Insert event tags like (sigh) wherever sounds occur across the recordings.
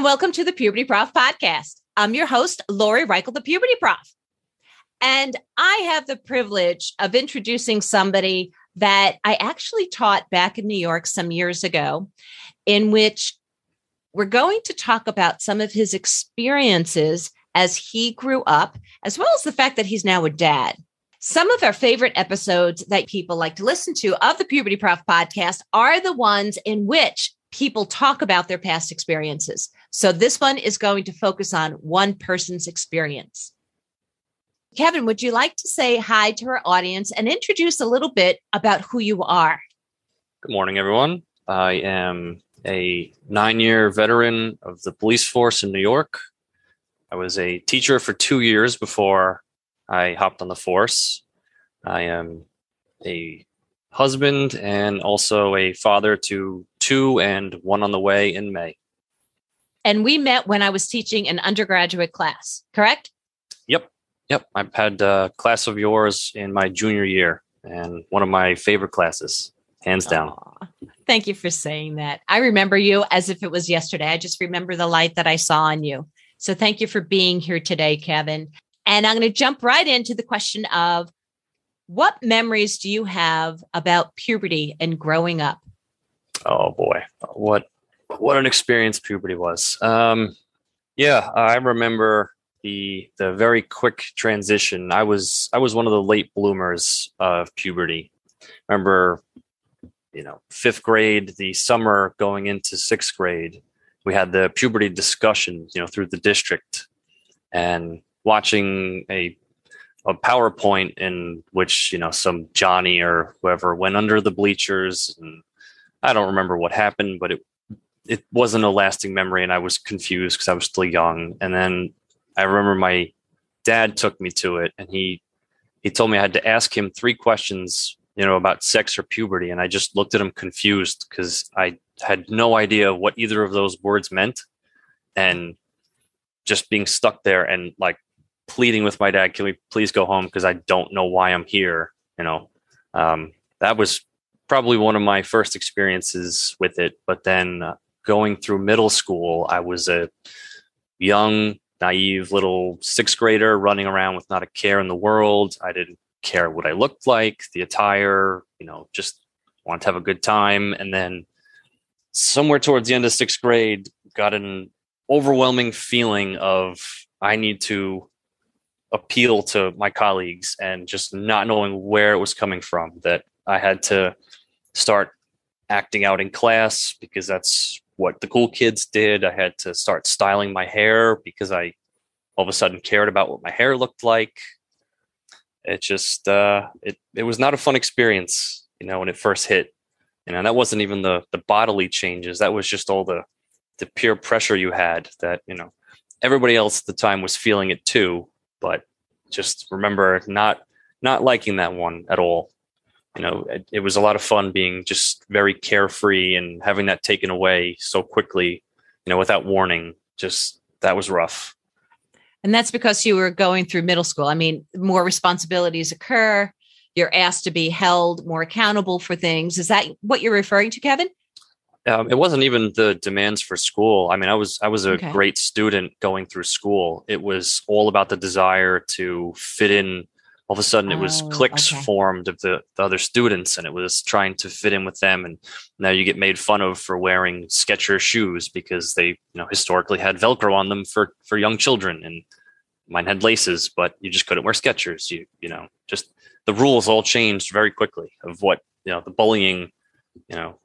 And welcome to the Puberty Prof podcast. I'm your host, Lori Reichel, the Puberty Prof. And I have the privilege of introducing somebody that I actually taught back in New York some years ago, in which we're going to talk about some of his experiences as he grew up, as well as the fact that he's now a dad. Some of our favorite episodes that people like to listen to of the Puberty Prof podcast are the ones in which people talk about their past experiences. So this one is going to focus on one person's experience. Kevin, would you like to say hi to our audience and introduce a little bit about who you are? Good morning, everyone. I am a nine year veteran of the police force in New York. I was a teacher for two years before I hopped on the force. I am a husband and also a father to two and one on the way in May. And we met when I was teaching an undergraduate class, correct? Yep. Yep. I've had a class of yours in my junior year and one of my favorite classes, hands down. Aww. Thank you for saying that. I remember you as if it was yesterday. I just remember the light that I saw on you. So thank you for being here today, Kevin. And I'm going to jump right into the question of what memories do you have about puberty and growing up? Oh boy, what what an experience puberty was. Um, yeah, I remember the the very quick transition. I was I was one of the late bloomers of puberty. Remember, you know, fifth grade, the summer going into sixth grade, we had the puberty discussion, you know, through the district, and watching a a PowerPoint in which you know some Johnny or whoever went under the bleachers, and I don't remember what happened, but it it wasn't a lasting memory and I was confused because I was still young. And then I remember my dad took me to it and he he told me I had to ask him three questions, you know, about sex or puberty. And I just looked at him confused because I had no idea what either of those words meant. And just being stuck there and like pleading with my dad, can we please go home? Because I don't know why I'm here. You know, um, that was probably one of my first experiences with it. But then uh, going through middle school, I was a young, naive little sixth grader running around with not a care in the world. I didn't care what I looked like, the attire, you know, just wanted to have a good time. And then somewhere towards the end of sixth grade, got an overwhelming feeling of I need to appeal to my colleagues and just not knowing where it was coming from that I had to start acting out in class because that's what the cool kids did. I had to start styling my hair because I all of a sudden cared about what my hair looked like. It just uh, it it was not a fun experience, you know, when it first hit. You know, that wasn't even the the bodily changes. That was just all the the peer pressure you had that, you know, everybody else at the time was feeling it too, but just remember not not liking that one at all you know, it, it, was a lot of fun being just very carefree and having that taken away so quickly, you know, without warning. Just that was rough. And that's because you were going through middle school. I mean, more responsibilities occur. You're asked to be held more accountable for things. Is that what you're referring to, Kevin? Um, it wasn't even the demands for school. I mean, I was I was a okay. great student going through school. It was all about the desire to fit in all of a sudden it was oh, cliques okay. formed of the, the, other students and it was trying to fit in with them and now you get made fun of for wearing Skechers shoes because they you know historically had velcro on them for for young children and mine had laces but you just couldn't wear Skechers. You you know just the rules all changed very quickly of what you know the bullying you know.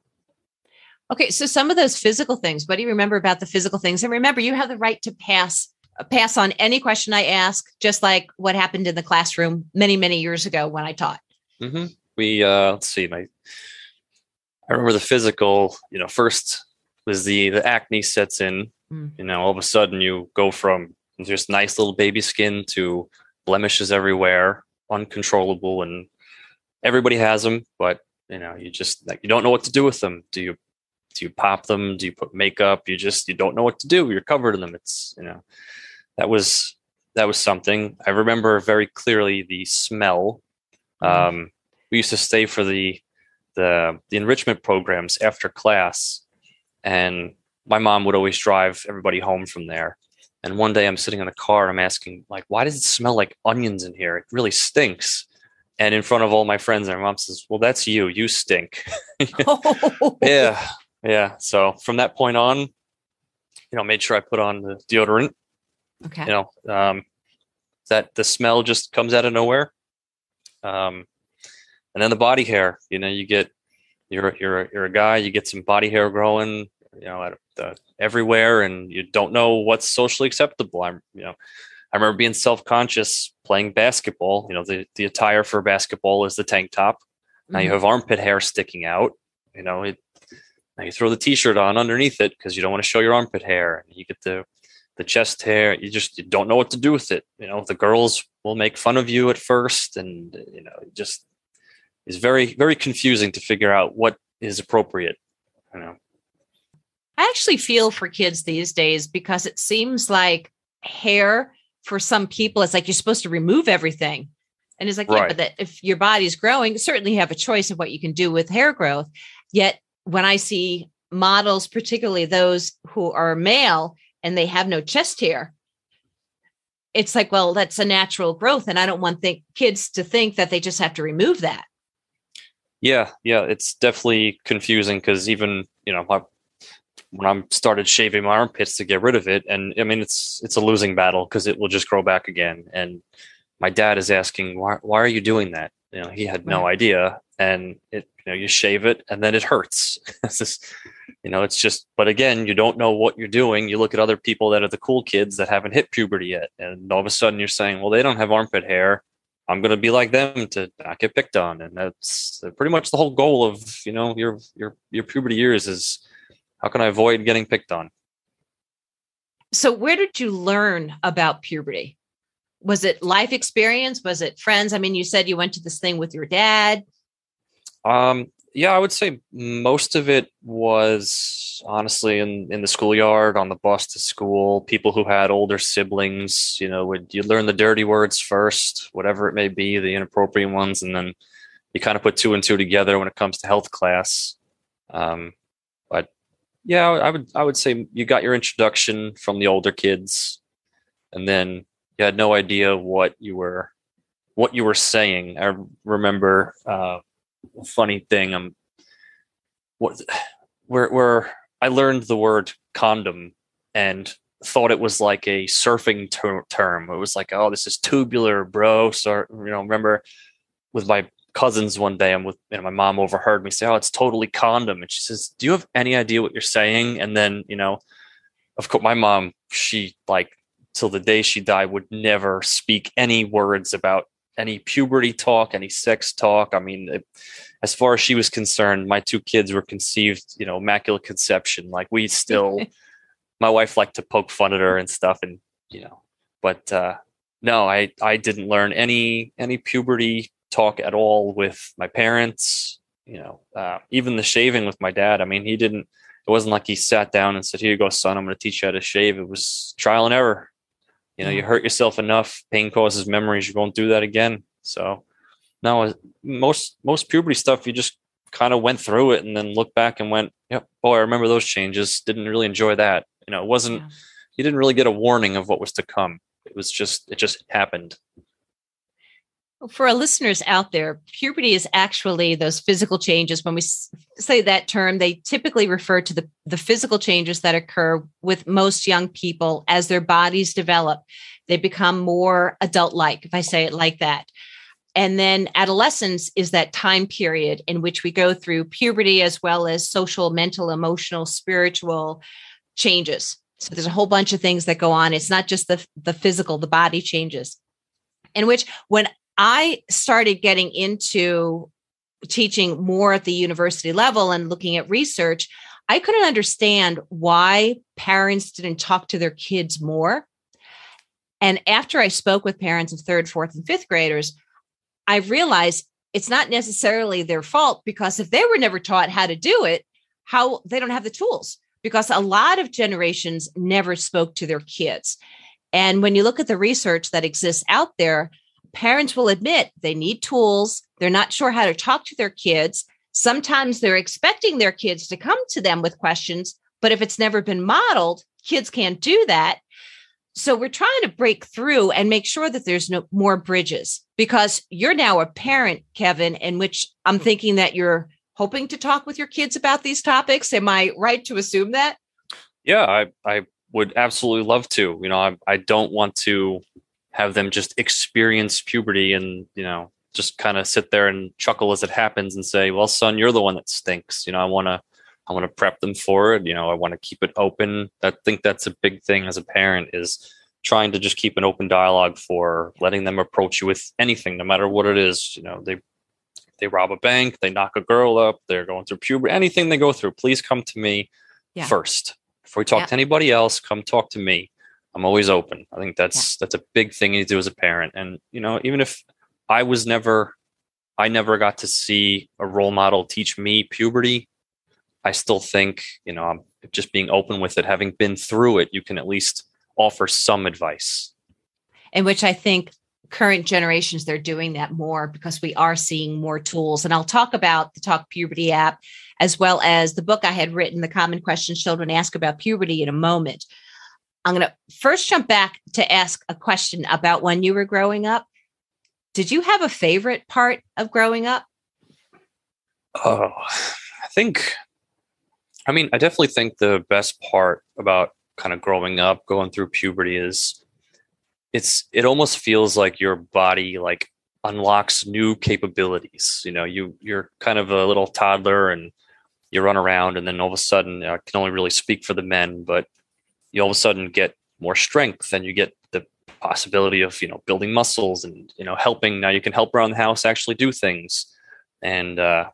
Okay so some of those physical things what do you remember about the physical things? And remember you have the right to pass pass on any question I ask, just like what happened in the classroom many, many years ago when I taught. Mm-hmm. We, uh, let's see, my, I remember the physical, you know, first was the the acne sets in. Mm. You know, all of a sudden you go from just nice little baby skin to blemishes everywhere, uncontrollable, and everybody has them, but you know, you just like you don't know what to do with them. Do you do you pop them? Do you put makeup? You just you don't know what to do. You're covered in them. It's you know, that was that was something. I remember very clearly the smell. Mm. Um, we used to stay for the the the enrichment programs after class, and my mom would always drive everybody home from there. And one day I'm sitting in the car and I'm asking, like, why does it smell like onions in here? It really stinks. And in front of all my friends, and my mom says, Well, that's you. You stink. (laughs) (laughs) yeah. Yeah. So from that point on, you know, made sure I put on the deodorant. Okay. You know, um, that the smell just comes out of nowhere. Um, and then the body hair, you know, you get you're you're you're a guy, you get some body hair growing, you know, at the, everywhere, and you don't know what's socially acceptable. I'm, you know, I remember being self conscious playing basketball. You know, the the attire for basketball is the tank top. Now mm-hmm. you have armpit hair sticking out. You know, it, now you throw the t-shirt on underneath it because you don't want to show your armpit hair. And you get the the chest hair. You just you don't know what to do with it. You know, the girls will make fun of you at first, and you know, it just is very very confusing to figure out what is appropriate you know i actually feel for kids these days because it seems like hair for some people it's like you're supposed to remove everything and it's like right. yeah but that if your body's growing certainly you have a choice of what you can do with hair growth yet when i see models particularly those who are male and they have no chest hair it's like well that's a natural growth and i don't want think kids to think that they just have to remove that yeah, yeah, it's definitely confusing because even you know my, when I started shaving my armpits to get rid of it, and I mean it's it's a losing battle because it will just grow back again. And my dad is asking why why are you doing that? You know, he had no idea, and it you know you shave it and then it hurts. (laughs) it's just you know it's just but again you don't know what you're doing. You look at other people that are the cool kids that haven't hit puberty yet, and all of a sudden you're saying, well they don't have armpit hair I'm going to be like them to not get picked on, and that's uh, pretty much the whole goal of you know your your your puberty years is how can I avoid getting picked on. So, where did you learn about puberty? Was it life experience? Was it friends? I mean, you said you went to this thing with your dad. Um, yeah, I would say most of it was honestly in, in the schoolyard, on the bus to school, people who had older siblings, you know, would you learn the dirty words first, whatever it may be, the inappropriate ones, and then you kind of put two and two together when it comes to health class. Um, but yeah, I would I would say you got your introduction from the older kids, and then you had no idea what you were what you were saying. I remember uh, funny thing. I'm um, what where where I learned the word condom and thought it was like a surfing ter- term. It was like, oh, this is tubular, bro. So you know, remember with my cousins one day, I'm with you know, my mom overheard me say, "Oh, it's totally condom," and she says, "Do you have any idea what you're saying?" And then you know, of course, my mom, she like till the day she died would never speak any words about any puberty talk, any sex talk. I mean, it, as far as she was concerned, my two kids were conceived, you know, immaculate conception. Like we still, (laughs) my wife liked to poke fun at her and stuff, and you know, but uh, no, I I didn't learn any any puberty talk at all with my parents. You know, uh, even the shaving with my dad. I mean, he didn't. It wasn't like he sat down and said, "Here you go, son. I'm going to teach you how to shave." It was trial and error you know, you mm-hmm. hurt yourself enough, pain causes memories, you won't do that again. So now uh, most most puberty stuff you just kind of went through it and then looked back and went, Yep, boy, I remember those changes. Didn't really enjoy that. You know, it wasn't yeah. you didn't really get a warning of what was to come. It was just it just happened for our listeners out there, puberty is actually those physical changes. When we say that term, they typically refer to the, the physical changes that occur with most young people as their bodies develop. They become more adult like, if I say it like that. And then adolescence is that time period in which we go through puberty as well as social, mental, emotional, spiritual changes. So there's a whole bunch of things that go on. It's not just the, the physical, the body changes in which when I started getting into teaching more at the university level and looking at research, I couldn't understand why parents didn't talk to their kids more. And after I spoke with parents of third, fourth, and fifth graders, I realized it's not necessarily their fault because if they were never taught how to do it, how they don't have the tools because a lot of generations never spoke to their kids. And when you look at the research that exists out there, parents will admit they need tools. They're not sure how to talk to their kids. Sometimes they're expecting their kids to come to them with questions, but if it's never been modeled, kids can't do that. So we're trying to break through and make sure that there's no more bridges because you're now a parent, Kevin, in which I'm thinking that you're hoping to talk with your kids about these topics. Am I right to assume that? Yeah, I, I would absolutely love to. You know, I, I don't want to have them just experience puberty and, you know, just kind of sit there and chuckle as it happens and say, well, son, you're the one that stinks. You know, I want to, I want to prep them for it. You know, I want to keep it open. I think that's a big thing as a parent is trying to just keep an open dialogue for letting them approach you with anything, no matter what it is. You know, they they rob a bank, they knock a girl up, they're going through puberty, anything they go through, please come to me yeah. first. Before you talk yeah. to anybody else, come talk to me. I'm always open. I think that's yeah. that's a big thing you do as a parent. And you know, even if I was never I never got to see a role model teach me puberty. I still think, you know, just being open with it, having been through it, you can at least offer some advice. In which I think current generations they're doing that more because we are seeing more tools and i'll talk about the talk puberty app as well as the book i had written the common questions children ask about puberty in a moment i'm going to first jump back to ask a question about when you were growing up did you have a favorite part of growing up? Oh, I think, I mean, I definitely think the best part about kind of growing up, going through puberty is it's, it almost feels like your body like unlocks new capabilities. You know, you, you're kind of a little toddler and you run around and then all of a sudden I can only really speak for the men, but you all of a sudden get more strength and you get the possibility of you know building muscles and you know helping. Now you can help around the house actually do things. And uh,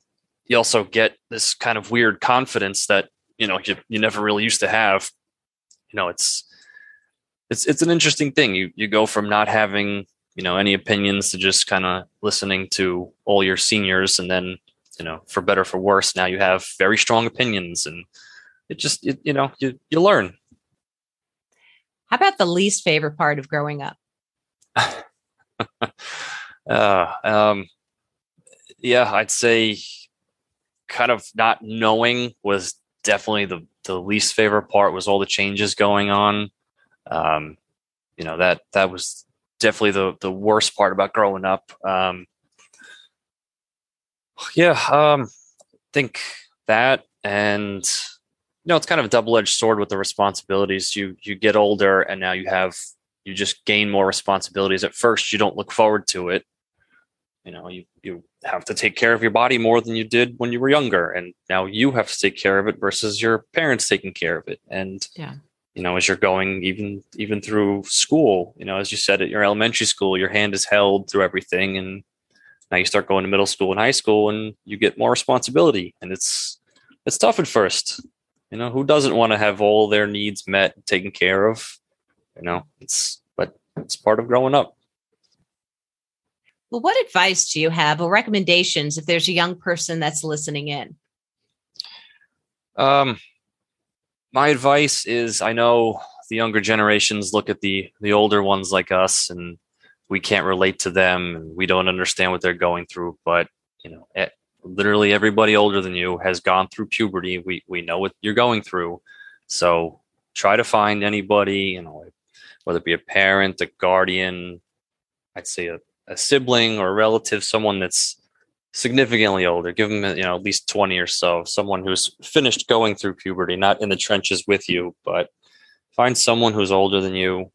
you also get this kind of weird confidence that you know you, you never really used to have. You know it's it's it's an interesting thing. You you go from not having you know any opinions to just kind of listening to all your seniors and then you know for better for worse now you have very strong opinions and it just it, you know you you learn how about the least favorite part of growing up? (laughs) uh, um, yeah, I'd say kind of not knowing was definitely the, the least favorite part was all the changes going on. Um, you know, that, that was definitely the, the worst part about growing up. Um, yeah, um, I think that and you know it's kind of a double-edged sword with the responsibilities. You you get older and now you have you just gain more responsibilities. At first you don't look forward to it. You know you you have to take care of your body more than you did when you were younger and now you have to take care of it versus your parents taking care of it. And yeah. you know as you're going even even through school you know as you said at your elementary school your hand is held through everything and now you start going to middle school and high school and you get more responsibility. And it's it's tough at first you know who doesn't want to have all their needs met taken care of? You know it's but it's part of growing up. Well what advice do you have or recommendations if there's a young person that's listening in? Um my advice is i know the younger generations look at the the older ones like us and we can't relate to them and we don't understand what they're going through but you know literally everybody older than you has gone through puberty. We we know what you're going through. So try to find anybody, you know, whether it be a parent, a guardian, I'd say a, a sibling or a relative, someone that's significantly older. Give them, you know, at least 20 or so, someone who's finished going through puberty, not in the trenches with you, but find someone who's older than you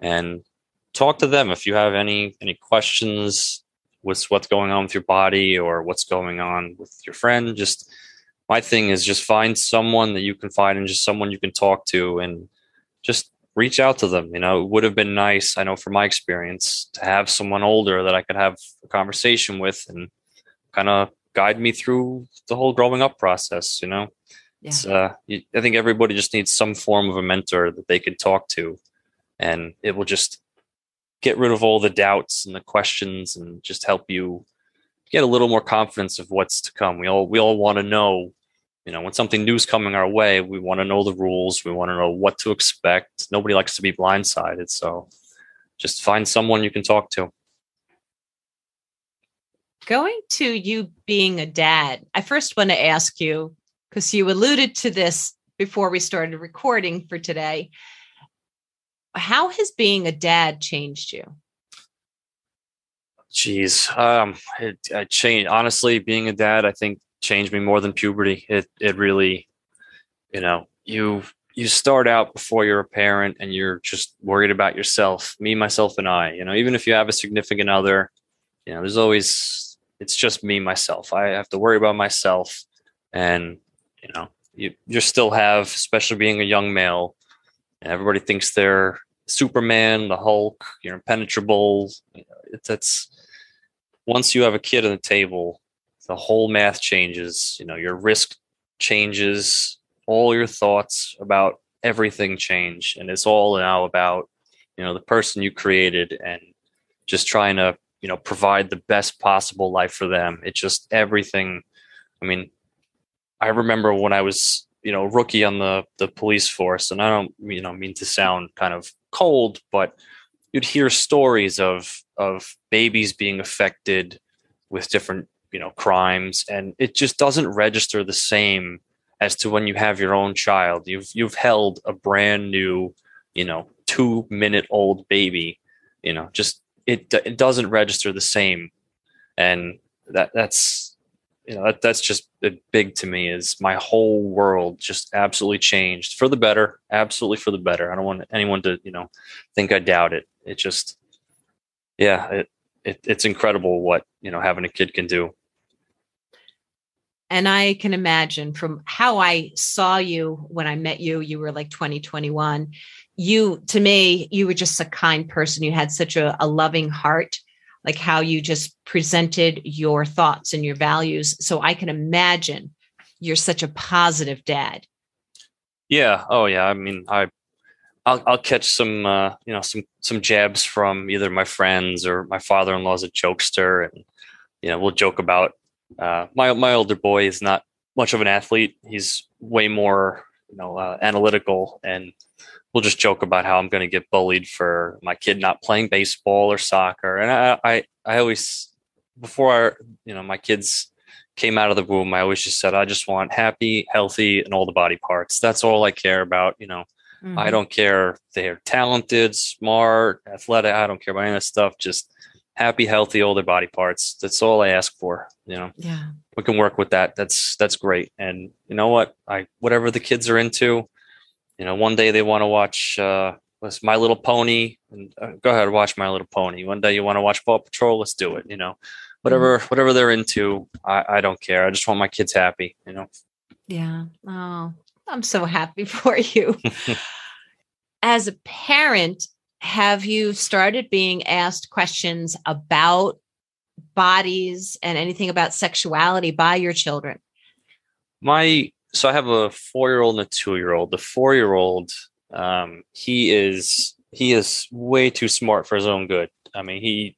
and talk to them if you have any any questions with what's going on with your body or what's going on with your friend. Just my thing is just find someone that you can find and just someone you can talk to and just reach out to them. You know, it would have been nice, I know from my experience, to have someone older that I could have a conversation with and kind of guide me through the whole growing up process, you know. Yeah. Uh, I think everybody just needs some form of a mentor that they can talk to, and it will just get rid of all the doubts and the questions, and just help you get a little more confidence of what's to come. We all we all want to know, you know, when something new is coming our way, we want to know the rules. We want to know what to expect. Nobody likes to be blindsided, so just find someone you can talk to. Going to you being a dad, I first want to ask you because you alluded to this before we started recording for today. How has being a dad changed you? Jeez, um, it, it changed. Honestly, being a dad, I think changed me more than puberty. It it really, you know, you you start out before you're a parent and you're just worried about yourself, me, myself, and I. You know, even if you have a significant other, you know, there's always it's just me, myself. I have to worry about myself, and you know, you you still have, especially being a young male, everybody thinks they're Superman, the Hulk, you're impenetrable. It's that's once you have a kid on the table, the whole math changes. You know, your risk changes, all your thoughts about everything change, and it's all now about you know the person you created and just trying to you know provide the best possible life for them. It just everything. I mean, I remember when I was, you know, rookie on the the police force, and I don't, you know, mean to sound kind of cold, but you'd hear stories of of babies being affected with different, you know, crimes, and it just doesn't register the same as to when you have your own child. You've you've held a brand new, you know, two minute old baby, you know, just it it doesn't register the same, and that that's you know that, that's just uh, big to me is my whole world just absolutely changed for the better absolutely for the better. I don't want anyone to you know think i doubt it. It just yeah it, it it's incredible what you know having a kid can do. And i can imagine from how i saw you when i met you you were like 2021 you to me you were just a kind person. You had such a, a loving heart like how you just presented your thoughts and your values. So I can imagine you're such a positive dad. Yeah. Oh yeah. I mean, I, I'll, I'll catch some, uh, you know, some, some jabs from either my friends or my father-in-law's a jokester. And, you know, we'll joke about, uh, my, my older boy is not much of an athlete. He's way more, you know, uh, analytical and we'll just joke about how I'm going to get bullied for my kid not playing baseball or soccer. And I, I, I always, before I, you know, my kids came out of the womb, I always just said, I just want happy, healthy, and all the body parts. That's all I care about. You know, mm-hmm. I don't care if they're talented, smart, athletic. I don't care about any of that stuff. Just happy, healthy, all their body parts. That's all I ask for. You know, yeah, we can work with that. That's that's great. And you know what? I whatever the kids are into, you know, one day they want to watch uh, My Little Pony, and uh, go ahead watch My Little Pony. One day you want to watch Paw Patrol, let's do it. You know, whatever mm-hmm. whatever they're into, I, I don't care. I just want my kids happy. You know. Yeah. Oh, I'm so happy (laughs) for you. (laughs) As a parent, have you started being asked questions about bodies and anything about sexuality by your children? My so I have a four year old and a two year old. The four year old, um, he is he is way too smart for his own good. I mean, he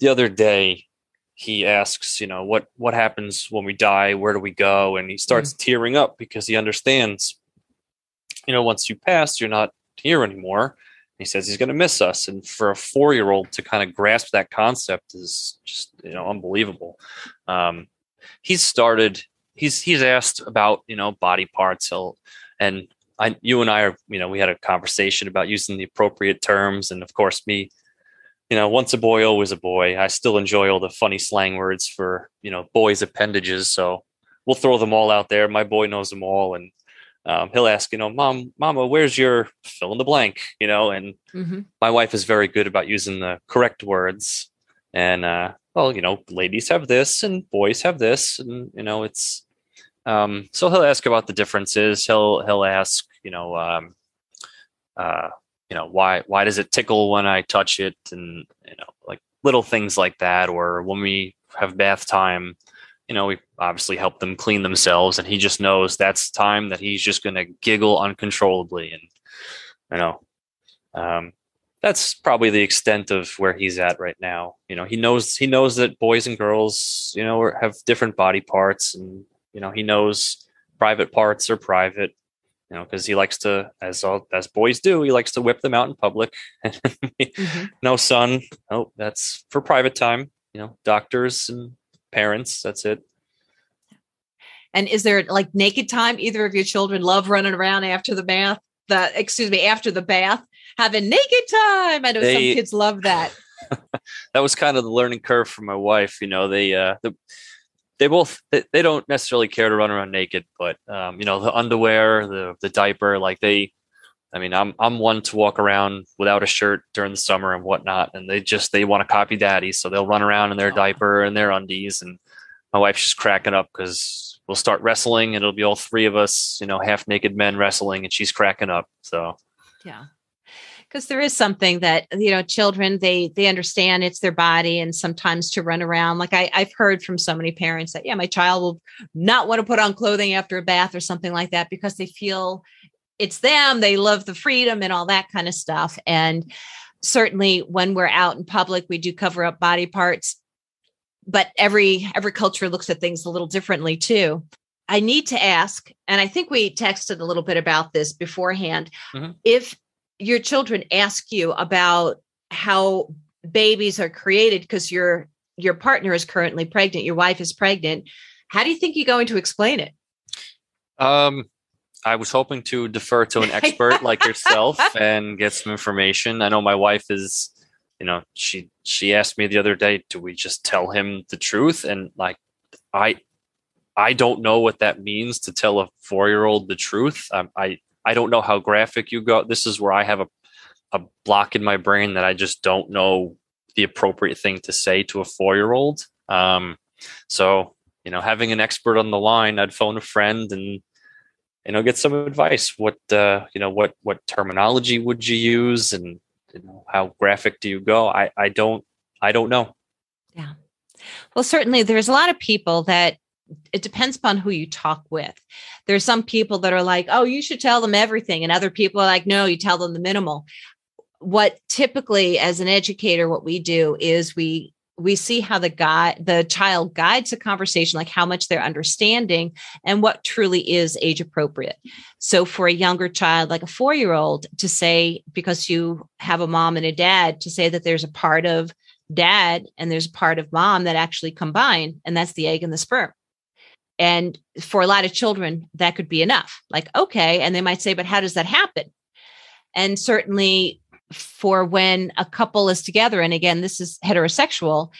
the other day he asks, you know, what what happens when we die? Where do we go? And he starts mm. tearing up because he understands, you know, once you pass, you're not here anymore. He says he's going to miss us, and for a four year old to kind of grasp that concept is just you know unbelievable. Um, he's started he's he's asked about you know body parts. He'll and I you and I are you know we had a conversation about using the appropriate terms, and of course me, you know once a boy always a boy. I still enjoy all the funny slang words for you know boys appendages, so we'll throw them all out there. My boy knows them all, and um, he'll ask, you know, mom, mama, where's your fill in the blank? You know, and mm-hmm. my wife is very good about using the correct words. And, uh, well, you know, ladies have this and boys have this. And, you know, it's, um, so he'll ask about the differences. He'll he'll ask, you know, um, uh, you know, why why does it tickle when I touch it, and you know, like little things like that. Or when we have bath time, you know, we obviously help them clean themselves, and he just knows that's time that he's just going to giggle uncontrollably, and you know, um, that's probably the extent of where he's at right now. You know, he knows he knows that boys and girls, you know, have different body parts, and you know, he knows private parts are private. You know, because he likes to, as all as boys do, he likes to whip them out in public. mm-hmm. (laughs) No, son, oh, that's for private time. You know, doctors and parents. That's it. And is there like naked time? Either of your children love running around after the bath? The excuse me, after the bath, having naked time. I know they, some kids love that. (laughs) that was kind of the learning curve for my wife. You know, they uh, the, they both they, they, don't necessarily care to run around naked, but um, you know, the underwear, the the diaper, like they. I mean, I'm I'm one to walk around without a shirt during the summer and whatnot, and they just they want to copy daddy, so they'll run around in their diaper and their undies, and my wife's just cracking up because we'll start wrestling, and it'll be all three of us, you know, half naked men wrestling, and she's cracking up. So yeah, because there is something that you know children they they understand it's their body and sometimes to run around like I, i've heard from so many parents that yeah my child will not want to put on clothing after a bath or something like that because they feel it's them they love the freedom and all that kind of stuff and certainly when we're out in public we do cover up body parts but every every culture looks at things a little differently too I need to ask, and I think we texted a little bit about this beforehand. Mm-hmm. If your children ask you about how babies are created because your your partner is currently pregnant, your wife is pregnant, how do you think you're going to explain it? Um, I was hoping to defer to an (laughs) expert like yourself and get some information. I know my wife is, you know, she she asked me the other day, do we just tell him the truth? And like, I I don't know what that means to tell a four year old the truth. Um, I I don't know how graphic you go. This is where I have a, a block in my brain that I just don't know the appropriate thing to say to a four year old. Um, so, you know, having an expert on the line, I'd phone a friend and, you know, get some advice. What, uh, you know, what, what terminology would you use and, you know, how graphic do you go? I, I don't, I don't know. Yeah. Well, certainly there's a lot of people that it depends upon who you talk with. There's some people that are like, oh, you should tell them everything. And other people are like, no, you tell them the minimal. What typically as an educator, what we do is we we see how the guy the child guides a conversation like how much they're understanding and what truly is age appropriate so for a younger child like a four year old to say because you have a mom and a dad to say that there's a part of dad and there's a part of mom that actually combine and that's the egg and the sperm and for a lot of children, that could be enough. Like, okay. And they might say, but how does that happen? And certainly for when a couple is together, and again, this is heterosexual,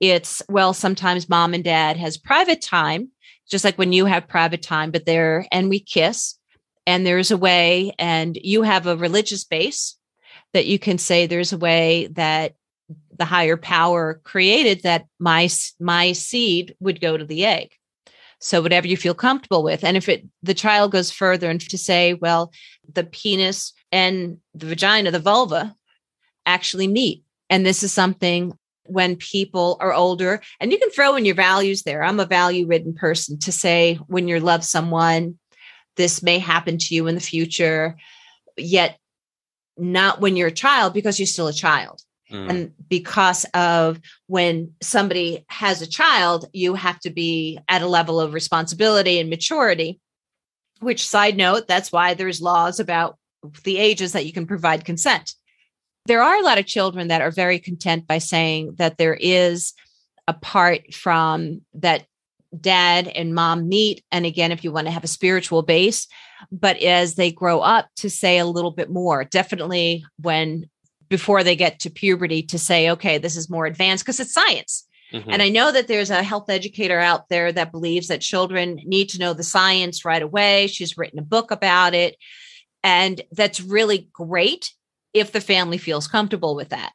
it's, well, sometimes mom and dad has private time, just like when you have private time, but there, and we kiss, and there's a way, and you have a religious base that you can say there's a way that the higher power created that my my seed would go to the egg so whatever you feel comfortable with. And if it the child goes further and to say, well, the penis and the vagina, the vulva, actually meet. And this is something when people are older, and you can throw in your values there. I'm a value ridden person to say when you love someone, this may happen to you in the future, yet not when you're a child because you're still a child. Mm. And because of when somebody has a child, you have to be at a level of responsibility and maturity. Which, side note, that's why there's laws about the ages that you can provide consent. There are a lot of children that are very content by saying that there is apart from that dad and mom meet. And again, if you want to have a spiritual base, but as they grow up, to say a little bit more. Definitely when before they get to puberty to say, okay, this is more advanced because it's science. Mm-hmm. And I know that there's a health educator out there that believes that children need to know the science right away. She's written a book about it. And that's really great if the family feels comfortable with that.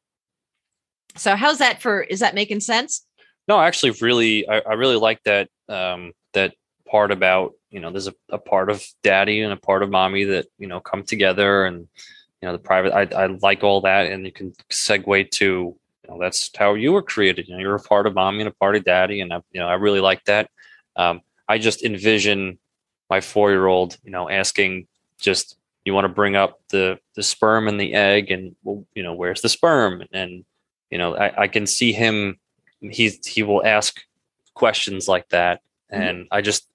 So, how's that for? Is that making sense? No, actually, really, I, I really like that um, that part about you know there's a, a part of daddy and a part of mommy that you know come together and you know the private I, I like all that and you can segue to you know, that's how you were created. You know, you're a part of mommy and a part of daddy, and I, you know, I really like that. Um, I just envision my four year old, you know, asking just you want to bring up the the sperm and the egg, and well, you know, where's the sperm? And you know, I, I can see him. He's he will ask questions like that, mm-hmm. and mm-hmm. I just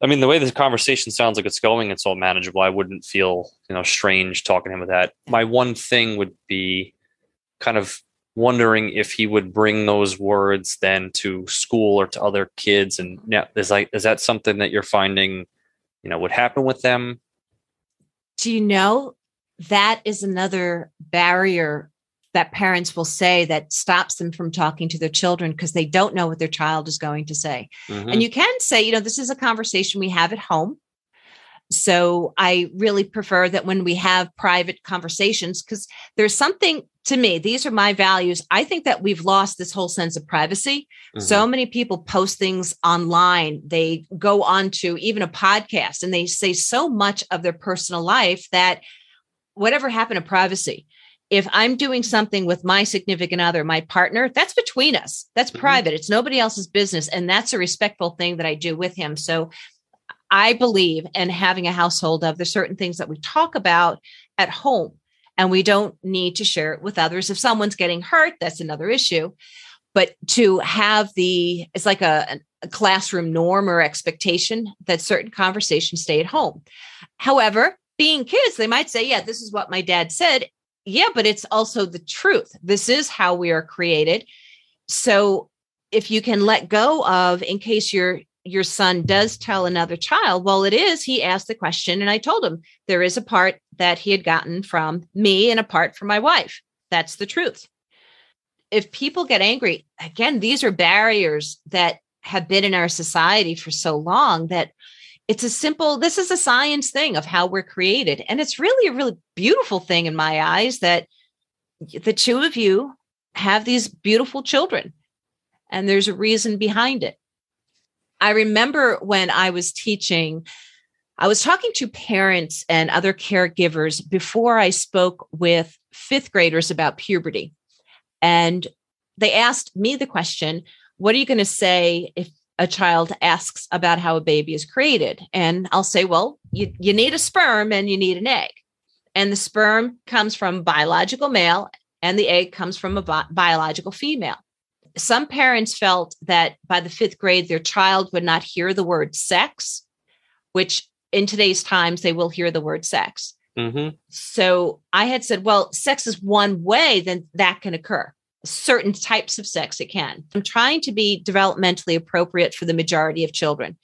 I mean, the way this conversation sounds like it's going, it's all manageable. I wouldn't feel, you know, strange talking to him with that. My one thing would be kind of wondering if he would bring those words then to school or to other kids. And yeah, is like, is that something that you're finding, you know, would happen with them? Do you know that is another barrier that parents will say that stops them from talking to their children because they don't know what their child is going to say. Mm-hmm. And you can say, you know, this is a conversation we have at home. So I really prefer that when we have private conversations, because there's something to me, these are my values. I think that we've lost this whole sense of privacy. Mm-hmm. So many people post things online. They go on to even a podcast and they say so much of their personal life that whatever happened to privacy? If I'm doing something with my significant other, my partner, that's between us. That's mm-hmm. private. It's nobody else's business. And that's a respectful thing that I do with him. So I believe in having a household of there's certain things that we talk about at home and we don't need to share it with others. If someone's getting hurt, that's another issue. But to have the, it's like a, a classroom norm or expectation that certain conversations stay at home. However, being kids, they might say, yeah, this is what my dad said yeah, but it's also the truth. This is how we are created. So if you can let go of, in case your your son does tell another child, well, it is, he asked the question, and I told him there is a part that he had gotten from me and a part from my wife. That's the truth. If people get angry, again, these are barriers that have been in our society for so long that it's a simple this is a science thing of how we're created. And it's really a really beautiful thing in my eyes that the two of you have these beautiful children and there's a reason behind it. I remember when i was teaching i was talking to parents and other caregivers before i spoke with fifth graders about puberty. And they asked me the question what are you going to say if a child asks about how a baby is created. And I'll say, well, you, you need a sperm and you need an egg. And the sperm comes from biological male and the egg comes from a bi- biological female. Some parents felt that by the fifth grade, their child would not hear the word sex, which in today's times, they will hear the word sex. Mm-hmm. So I had said, well, sex is one way that that can occur certain types of sex it can. I'm trying to be developmentally appropriate for the majority of children.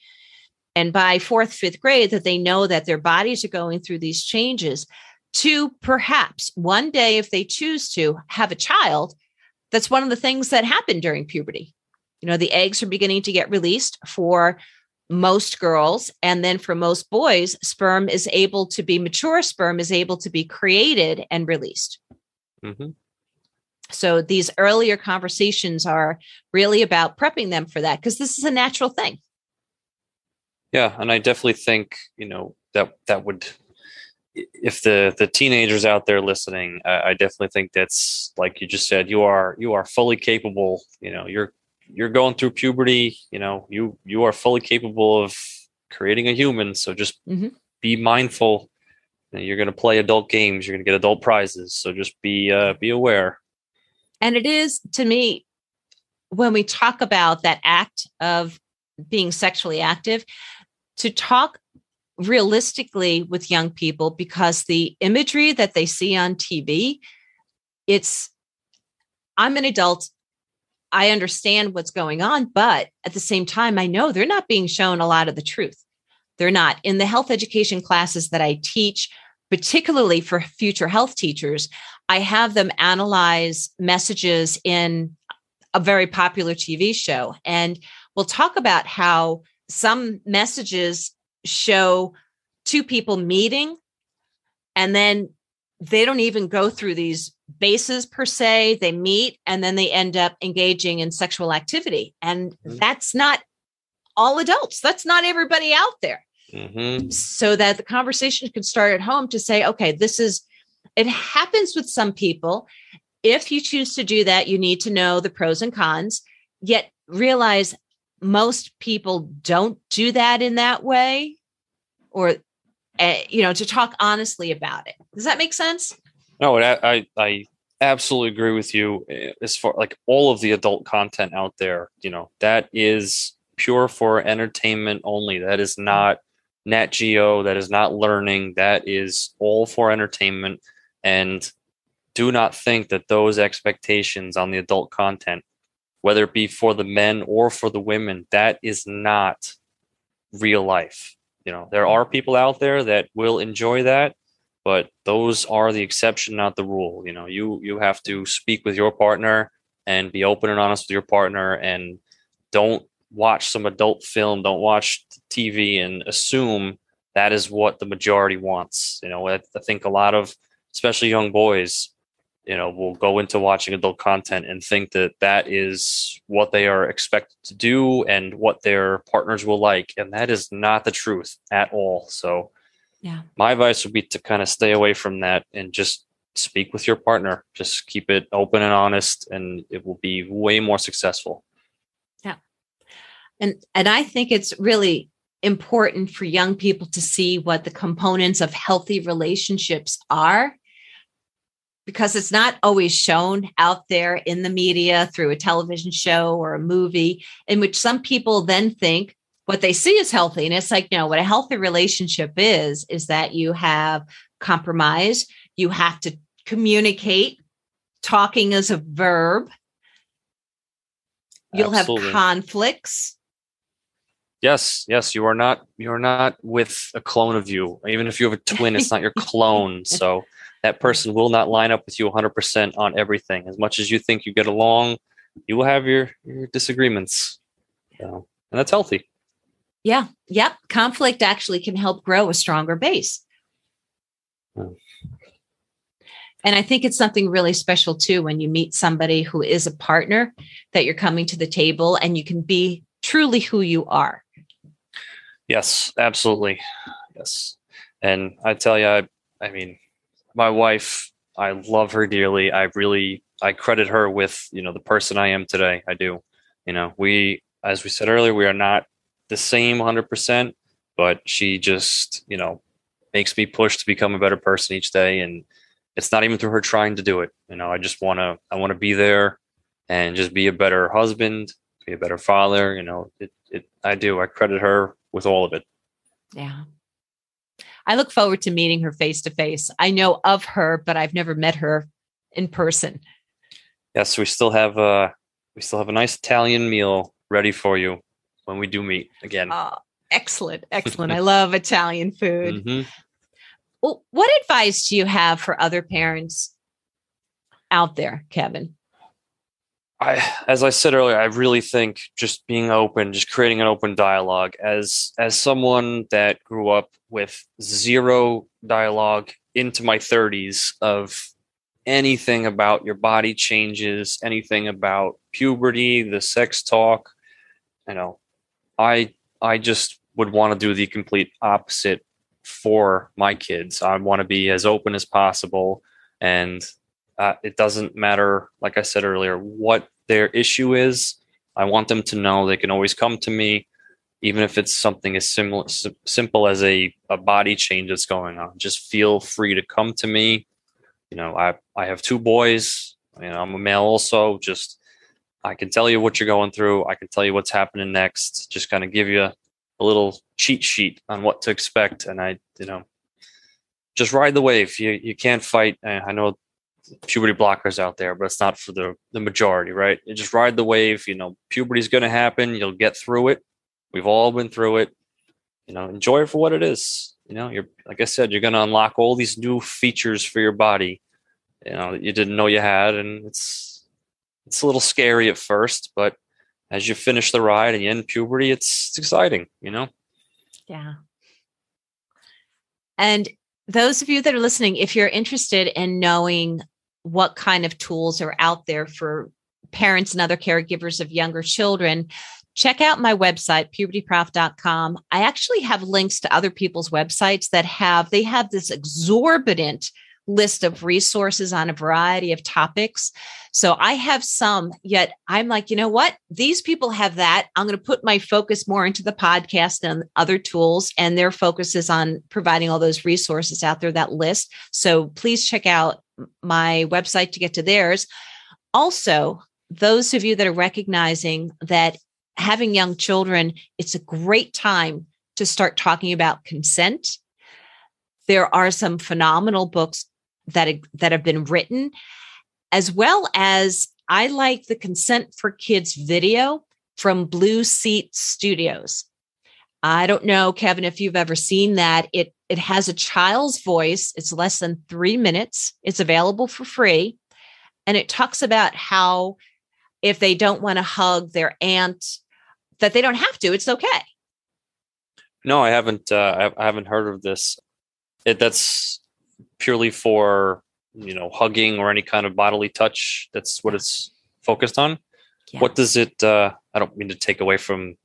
And by fourth, fifth grade, that they know that their bodies are going through these changes to perhaps one day, if they choose to have a child, that's one of the things that happen during puberty. You know, the eggs are beginning to get released for most girls. And then for most boys, sperm is able to be mature, sperm is able to be created and released. Mm-hmm. So these earlier conversations are really about prepping them for that because this is a natural thing. Yeah, and I definitely think you know that that would if the the teenagers out there listening, I, I definitely think that's like you just said. You are you are fully capable. You know, you're you're going through puberty. You know, you you are fully capable of creating a human. So just mm-hmm. be mindful. You're going to play adult games. You're going to get adult prizes. So just be uh, be aware. And it is to me, when we talk about that act of being sexually active, to talk realistically with young people because the imagery that they see on TV, it's, I'm an adult. I understand what's going on, but at the same time, I know they're not being shown a lot of the truth. They're not. In the health education classes that I teach, particularly for future health teachers, I have them analyze messages in a very popular TV show. And we'll talk about how some messages show two people meeting and then they don't even go through these bases per se. They meet and then they end up engaging in sexual activity. And mm-hmm. that's not all adults, that's not everybody out there. Mm-hmm. So that the conversation can start at home to say, okay, this is it happens with some people. if you choose to do that, you need to know the pros and cons, yet realize most people don't do that in that way or uh, you know to talk honestly about it. Does that make sense? No I, I absolutely agree with you eh, as far like all of the adult content out there you know that is pure for entertainment only. That is not nat geo that is not learning that is all for entertainment and do not think that those expectations on the adult content whether it be for the men or for the women, that is not real life. You know, there are people out there that will enjoy that, but those are the exception, not the rule. You know, you you have to speak with your partner and be open and honest with your partner and don't watch some adult film, don't watch TV and assume that is what the majority wants. You know, I, I think a lot of especially young boys you know will go into watching adult content and think that that is what they are expected to do and what their partners will like and that is not the truth at all. So yeah. my advice would be to kind of stay away from that and just speak with your partner. Just keep it open and honest and it will be way more successful and and i think it's really important for young people to see what the components of healthy relationships are because it's not always shown out there in the media through a television show or a movie, in which some people then think what they see is healthy. And it's like, no, what a healthy relationship is, is that you have compromise, you have to communicate, talking is a verb. You'll Absolutely. have conflicts. Yes, yes, you are not you are not with a clone of you. Even if you have a twin, it's not your (laughs) clone. So that person will not line up with you 100% on everything. As much as you think you get along, you will have your, your disagreements. So, and that's healthy. Yeah. Yep. Conflict actually can help grow a stronger base. Hmm. And I think it's something really special too when you meet somebody who is a partner that you're coming to the table and you can be truly who you are. Yes, absolutely. Yes. And I tell you, I, I mean, my wife, I love her dearly. I really I credit her with, you know, the person I am today. I do. You know, we as we said earlier, we are not the same 100%, but she just, you know, makes me push to become a better person each day and it's not even through her trying to do it. You know, I just want to I want to be there and just be a better husband, be a better father, you know. It it I do. I credit her with all of it. Yeah. I look forward to meeting her face to face. I know of her, but I've never met her in person. Yes, we still have a we still have a nice Italian meal ready for you when we do meet again. Oh, excellent, excellent. I (laughs) love Italian food. Mm-hmm. Well, what advice do you have for other parents out there, Kevin? I, as I said earlier, I really think just being open, just creating an open dialogue. As as someone that grew up with zero dialogue into my 30s of anything about your body changes, anything about puberty, the sex talk, you know, I I just would want to do the complete opposite for my kids. I want to be as open as possible and uh, it doesn't matter, like I said earlier, what their issue is. I want them to know they can always come to me, even if it's something as simple, simple as a, a body change that's going on. Just feel free to come to me. You know, I, I have two boys. You know, I'm a male also. Just I can tell you what you're going through. I can tell you what's happening next. Just kind of give you a, little cheat sheet on what to expect. And I, you know, just ride the wave. You you can't fight. I know puberty blockers out there, but it's not for the, the majority, right? You just ride the wave. You know, puberty's going to happen. You'll get through it. We've all been through it. You know, enjoy it for what it is. You know, you're like I said, you're going to unlock all these new features for your body. You know that you didn't know you had, and it's it's a little scary at first, but as you finish the ride and you end puberty, it's, it's exciting. You know. Yeah. And those of you that are listening, if you're interested in knowing what kind of tools are out there for parents and other caregivers of younger children, check out my website pubertyprof.com i actually have links to other people's websites that have they have this exorbitant list of resources on a variety of topics. So I have some, yet I'm like, you know what? These people have that. I'm going to put my focus more into the podcast and other tools, and their focus is on providing all those resources out there, that list. So please check out my website to get to theirs. Also, those of you that are recognizing that having young children, it's a great time to start talking about consent. There are some phenomenal books that, that have been written, as well as I like the Consent for Kids video from Blue Seat Studios. I don't know, Kevin, if you've ever seen that. It it has a child's voice. It's less than three minutes. It's available for free. And it talks about how if they don't want to hug their aunt, that they don't have to. It's okay. No, I haven't. Uh, I haven't heard of this. It, that's purely for you know hugging or any kind of bodily touch. That's what it's focused on. Yeah. What does it? Uh, I don't mean to take away from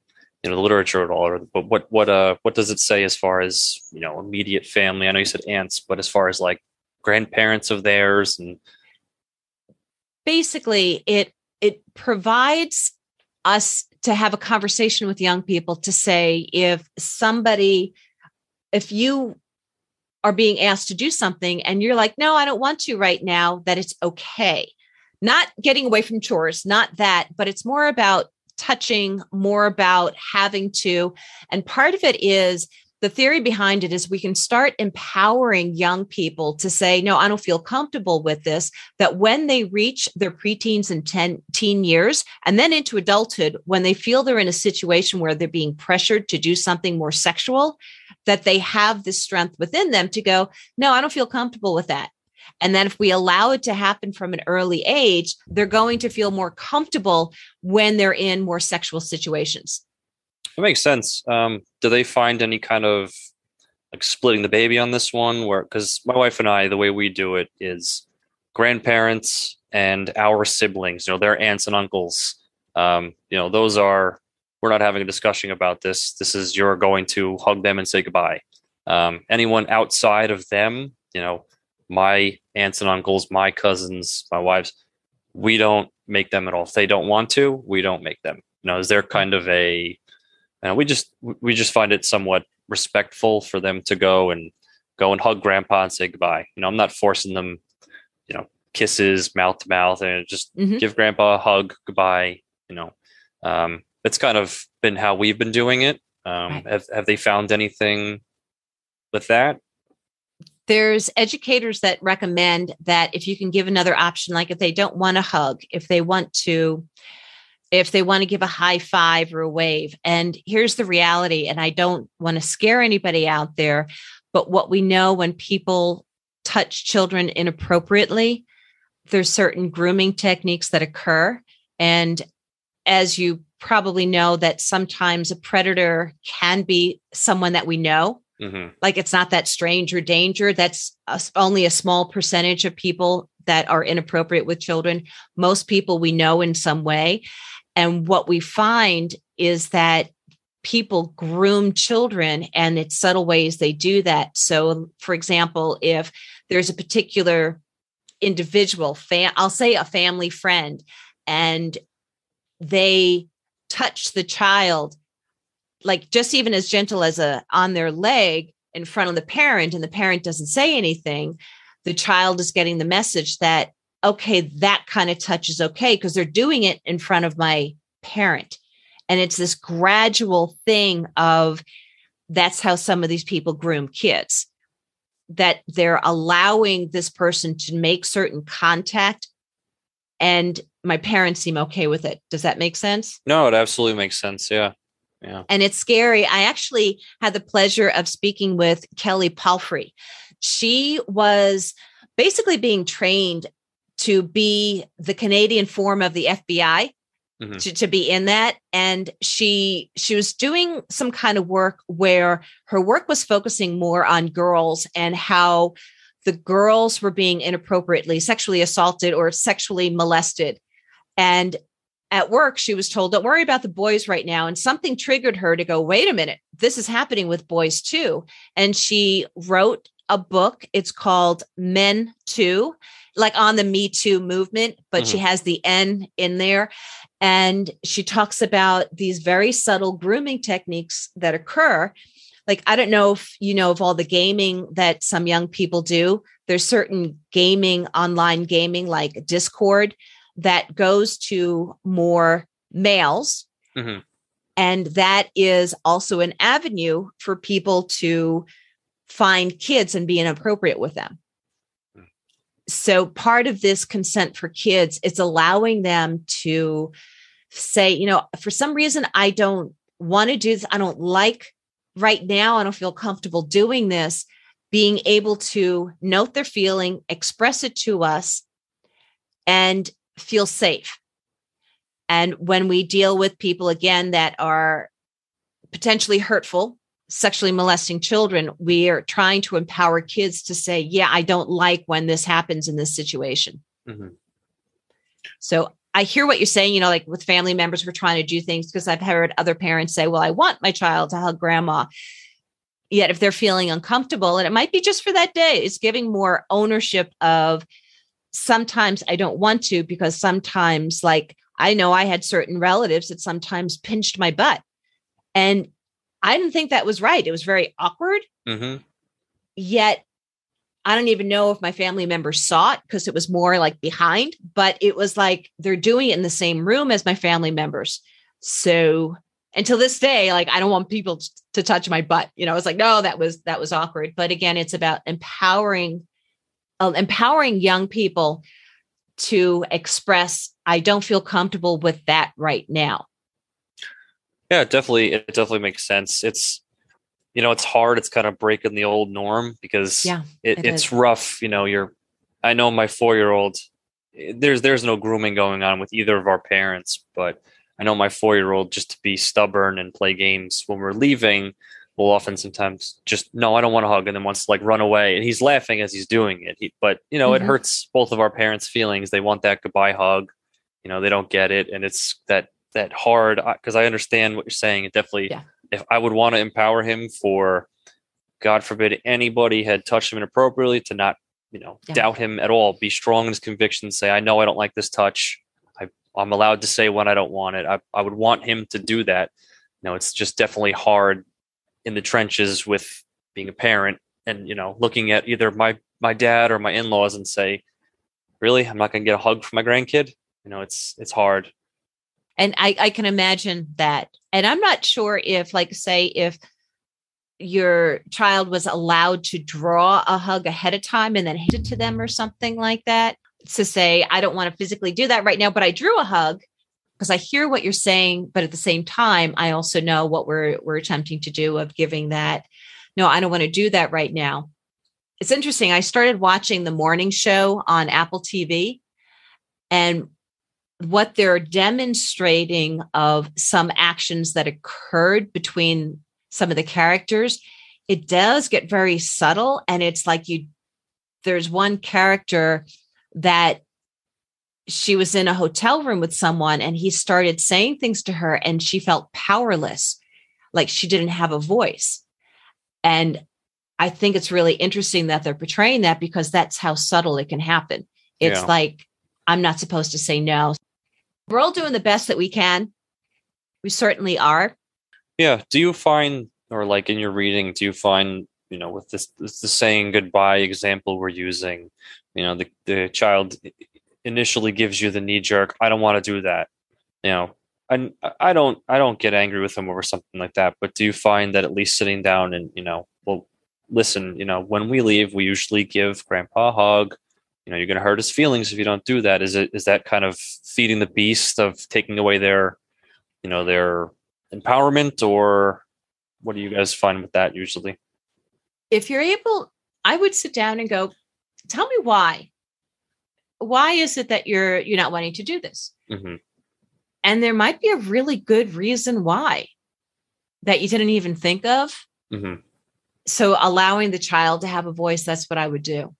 you know the literature at all, but what what uh what does it say as far as you know immediate family? I know you said aunts, but as far as like grandparents of theirs and basically it it provides us to have a conversation with young people to say if somebody if you are being asked to do something and you're like no i don't want to right now that it's okay not getting away from chores not that but it's more about touching more about having to and part of it is the theory behind it is we can start empowering young people to say, no, I don't feel comfortable with this. That when they reach their preteens and 10, teen years, and then into adulthood, when they feel they're in a situation where they're being pressured to do something more sexual, that they have the strength within them to go, no, I don't feel comfortable with that. And then if we allow it to happen from an early age, they're going to feel more comfortable when they're in more sexual situations. That makes sense. Um, do they find any kind of like splitting the baby on this one? Where because my wife and I, the way we do it is grandparents and our siblings. You know, their aunts and uncles. Um, you know, those are. We're not having a discussion about this. This is you're going to hug them and say goodbye. Um, anyone outside of them, you know, my aunts and uncles, my cousins, my wives, we don't make them at all. If they don't want to, we don't make them. You know, is there kind of a and we just we just find it somewhat respectful for them to go and go and hug grandpa and say goodbye. You know, I'm not forcing them, you know, kisses mouth to mouth and just mm-hmm. give grandpa a hug, goodbye. You know, um, it's kind of been how we've been doing it. Um, have, have they found anything with that? There's educators that recommend that if you can give another option, like if they don't want to hug, if they want to if they want to give a high five or a wave. And here's the reality, and I don't want to scare anybody out there, but what we know when people touch children inappropriately, there's certain grooming techniques that occur. And as you probably know, that sometimes a predator can be someone that we know. Mm-hmm. Like it's not that strange or danger. That's a, only a small percentage of people that are inappropriate with children. Most people we know in some way. And what we find is that people groom children and it's subtle ways they do that. So, for example, if there's a particular individual, fam- I'll say a family friend, and they touch the child, like just even as gentle as a on their leg in front of the parent, and the parent doesn't say anything, the child is getting the message that okay, that kind of touch is okay because they're doing it in front of my parent. And it's this gradual thing of that's how some of these people groom kids, that they're allowing this person to make certain contact. And my parents seem okay with it. Does that make sense? No, it absolutely makes sense. Yeah. Yeah. And it's scary. I actually had the pleasure of speaking with Kelly Palfrey. She was basically being trained to be the Canadian form of the FBI. Mm-hmm. To, to be in that and she she was doing some kind of work where her work was focusing more on girls and how the girls were being inappropriately sexually assaulted or sexually molested and at work, she was told, don't worry about the boys right now. And something triggered her to go, wait a minute, this is happening with boys too. And she wrote a book. It's called Men Too, like on the Me Too movement, but mm-hmm. she has the N in there. And she talks about these very subtle grooming techniques that occur. Like, I don't know if you know of all the gaming that some young people do. There's certain gaming, online gaming like Discord that goes to more males. Mm-hmm. And that is also an avenue for people to find kids and be inappropriate with them. Hmm. So part of this consent for kids, it's allowing them to say, you know, for some reason, I don't want to do this. I don't like right now. I don't feel comfortable doing this. Being able to note their feeling, express it to us, and feel safe. And when we deal with people again that are potentially hurtful, sexually molesting children, we are trying to empower kids to say, Yeah, I don't like when this happens in this situation. Mm-hmm. So I hear what you're saying, you know, like with family members, we're trying to do things because I've heard other parents say, Well, I want my child to hug grandma. Yet if they're feeling uncomfortable, and it might be just for that day, it's giving more ownership of sometimes I don't want to because sometimes, like, I know I had certain relatives that sometimes pinched my butt. And I didn't think that was right. It was very awkward. Mm-hmm. Yet, I don't even know if my family members saw it because it was more like behind, but it was like they're doing it in the same room as my family members. So until this day, like I don't want people to touch my butt. You know, it's like, no, that was that was awkward. But again, it's about empowering uh, empowering young people to express i don't feel comfortable with that right now yeah definitely it definitely makes sense it's you know it's hard it's kind of breaking the old norm because yeah it, it it's is. rough you know you're i know my four year old there's there's no grooming going on with either of our parents but i know my four year old just to be stubborn and play games when we're leaving will often sometimes. Just no i don't want to hug and then wants to like run away and he's laughing as he's doing it. He, but you know mm-hmm. it hurts both of our parents feelings. They want that goodbye hug. You know they don't get it and it's that that hard because i understand what you're saying. It definitely yeah. if i would want to empower him for god forbid anybody had touched him inappropriately to not you know yeah. doubt him at all. Be strong in his convictions. Say i know i don't like this touch. I, i'm allowed to say when i don't want it. I, I would want him to do that. You know it's just definitely hard in the trenches with being a parent and you know looking at either my my dad or my in-laws and say really? I'm not going to get a hug from my grandkid? You know it's it's hard. And I, I can imagine that. And i'm not sure if like say if your child was allowed to draw a hug ahead of time and then hand it to them or something like that to say i don't want to physically do that right now but i drew a hug because I hear what you're saying, but at the same time, I also know what we're we're attempting to do of giving that. No, I don't want to do that right now. It's interesting. I started watching the morning show on Apple TV, and what they're demonstrating of some actions that occurred between some of the characters, it does get very subtle, and it's like you. There's one character that she was in a hotel room with someone and he started saying things to her and she felt powerless like she didn't have a voice. And i think it's really interesting that they're portraying that because that's how subtle it can happen. It's yeah. like i'm not supposed to say no. We're all doing the best that we can. We certainly are. Yeah. Do you find or like in your reading do you find you know with this, this the saying goodbye example we're using you know the, the child initially gives you the knee jerk i don't want to do that you know? And i don't i don't get angry with them over something like that but do you find that at least sitting down and you know well listen you know when we leave we usually give grandpa a hug. You know you're going to hurt his feelings if you don't do that. Is it is that kind of feeding the beast of taking away their you know their empowerment or what do you guys find with that usually? If you're able i would sit down and go tell me why why is it that you're you're not wanting to do this mm-hmm. and there might be a really good reason why that you didn't even think of mm-hmm. so allowing the child to have a voice that's what i would do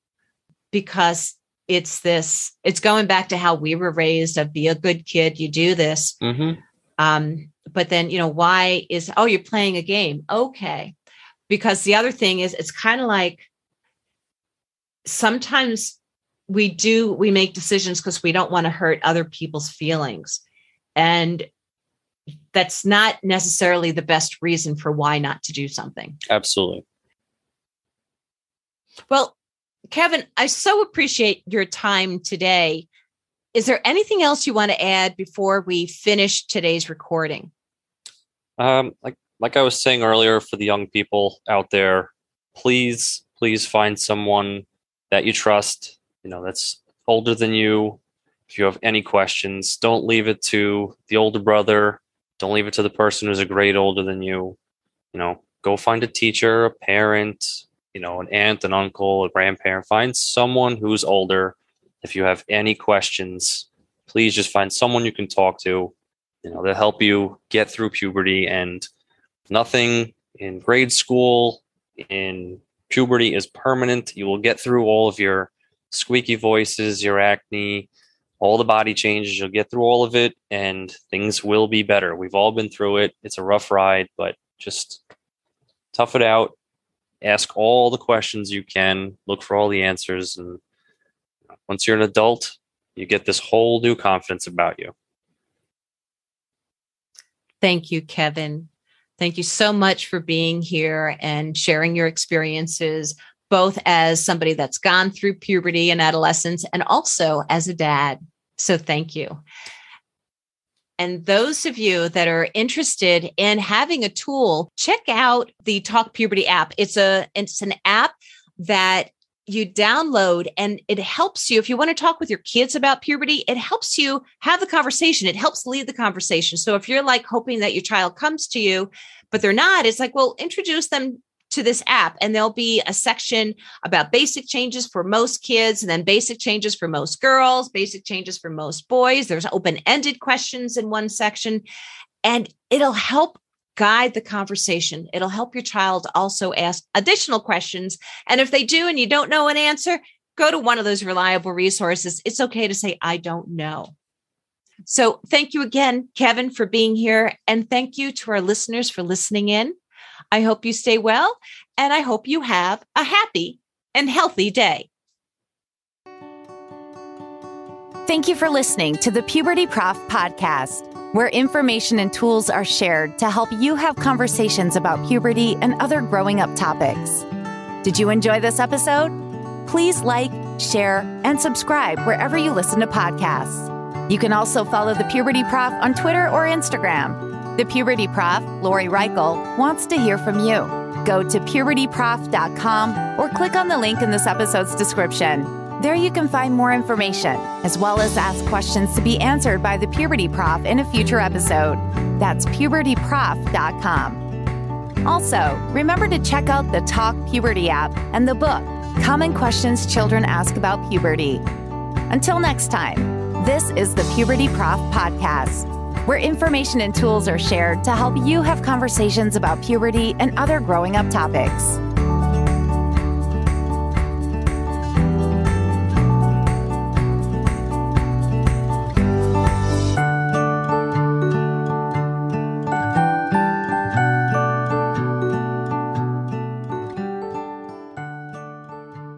because it's this, it's going back to how we were raised of be a good kid, you do this. Mm-hmm. Um, but then, you know, why is, oh, you're playing a game. Okay. Because the other thing is, it's kind of like sometimes we do, we make decisions because we don't want to hurt other people's feelings. And that's not necessarily the best reason for why not to do something. Absolutely. Well, Kevin, I so appreciate your time today. Is there anything else you want to add before we finish today's recording? Um, like like I was saying earlier, for the young people out there, please please find someone that you trust. You know that's older than you. If you have any questions, don't leave it to the older brother. Don't leave it to the person who's a grade older than you. You know, go find a teacher, a parent, you know, an aunt, an uncle, a grandparent. Find someone who's older. If you have any questions, please just find someone you can talk to. You know, to help you get through puberty and nothing in grade school, in puberty is permanent. You will get through all of your squeaky voices, your acne, all the body changes. You'll get through all of it and things will be better. We've all been through it. It's a rough ride, but just tough it out ask all the questions you can, look for all the answers, and once you're an adult, you get this whole new confidence about you. Thank you, Kevin. Thank you so much for being here and sharing your experiences, both as somebody that's gone through puberty and adolescence and also as a dad. So, thank you. And those of you that are interested in having a tool, check out the Talk Puberty app. It's a it's an app that you download and it helps you if you want to talk with your kids about puberty it helps you have the conversation it helps lead the conversation so if you're like hoping that your child comes to you but they're not it's like well introduce them to this app and there'll be a section about basic changes for most kids and then basic changes for most girls, basic changes for most boys. There's open-ended questions in one section and it'll help guide the conversation. It'll help your child also ask additional questions and if they do and you don't know an answer, go to one of those reliable resources. It's okay to say I don't know. So, thank you again, Kevin, for being here. And thank you to our listeners for listening in. I hope you stay well and I hope you have a happy and healthy day. Thank you for listening to the Puberty Prof podcast, where information and tools are shared to help you have conversations about puberty and other growing up topics. Did you enjoy this episode? Please like, share, and subscribe wherever you listen to podcasts. You can also follow the Puberty Prof on Twitter or Instagram the Puberty Prof, Lori Reichel, wants to hear from you. Go to pubertyprof.com or click on the link in this episode's description. There you can find more information, as well as ask questions to be answered by the Puberty Prof in a future episode. That's pubertyprof.com. Also, remember to check out the Talk Puberty app and the book, Common Questions Children Ask About Puberty. Until next time, this is the Puberty Prof Podcast where information and tools are shared to help you have conversations about puberty and other growing up topics.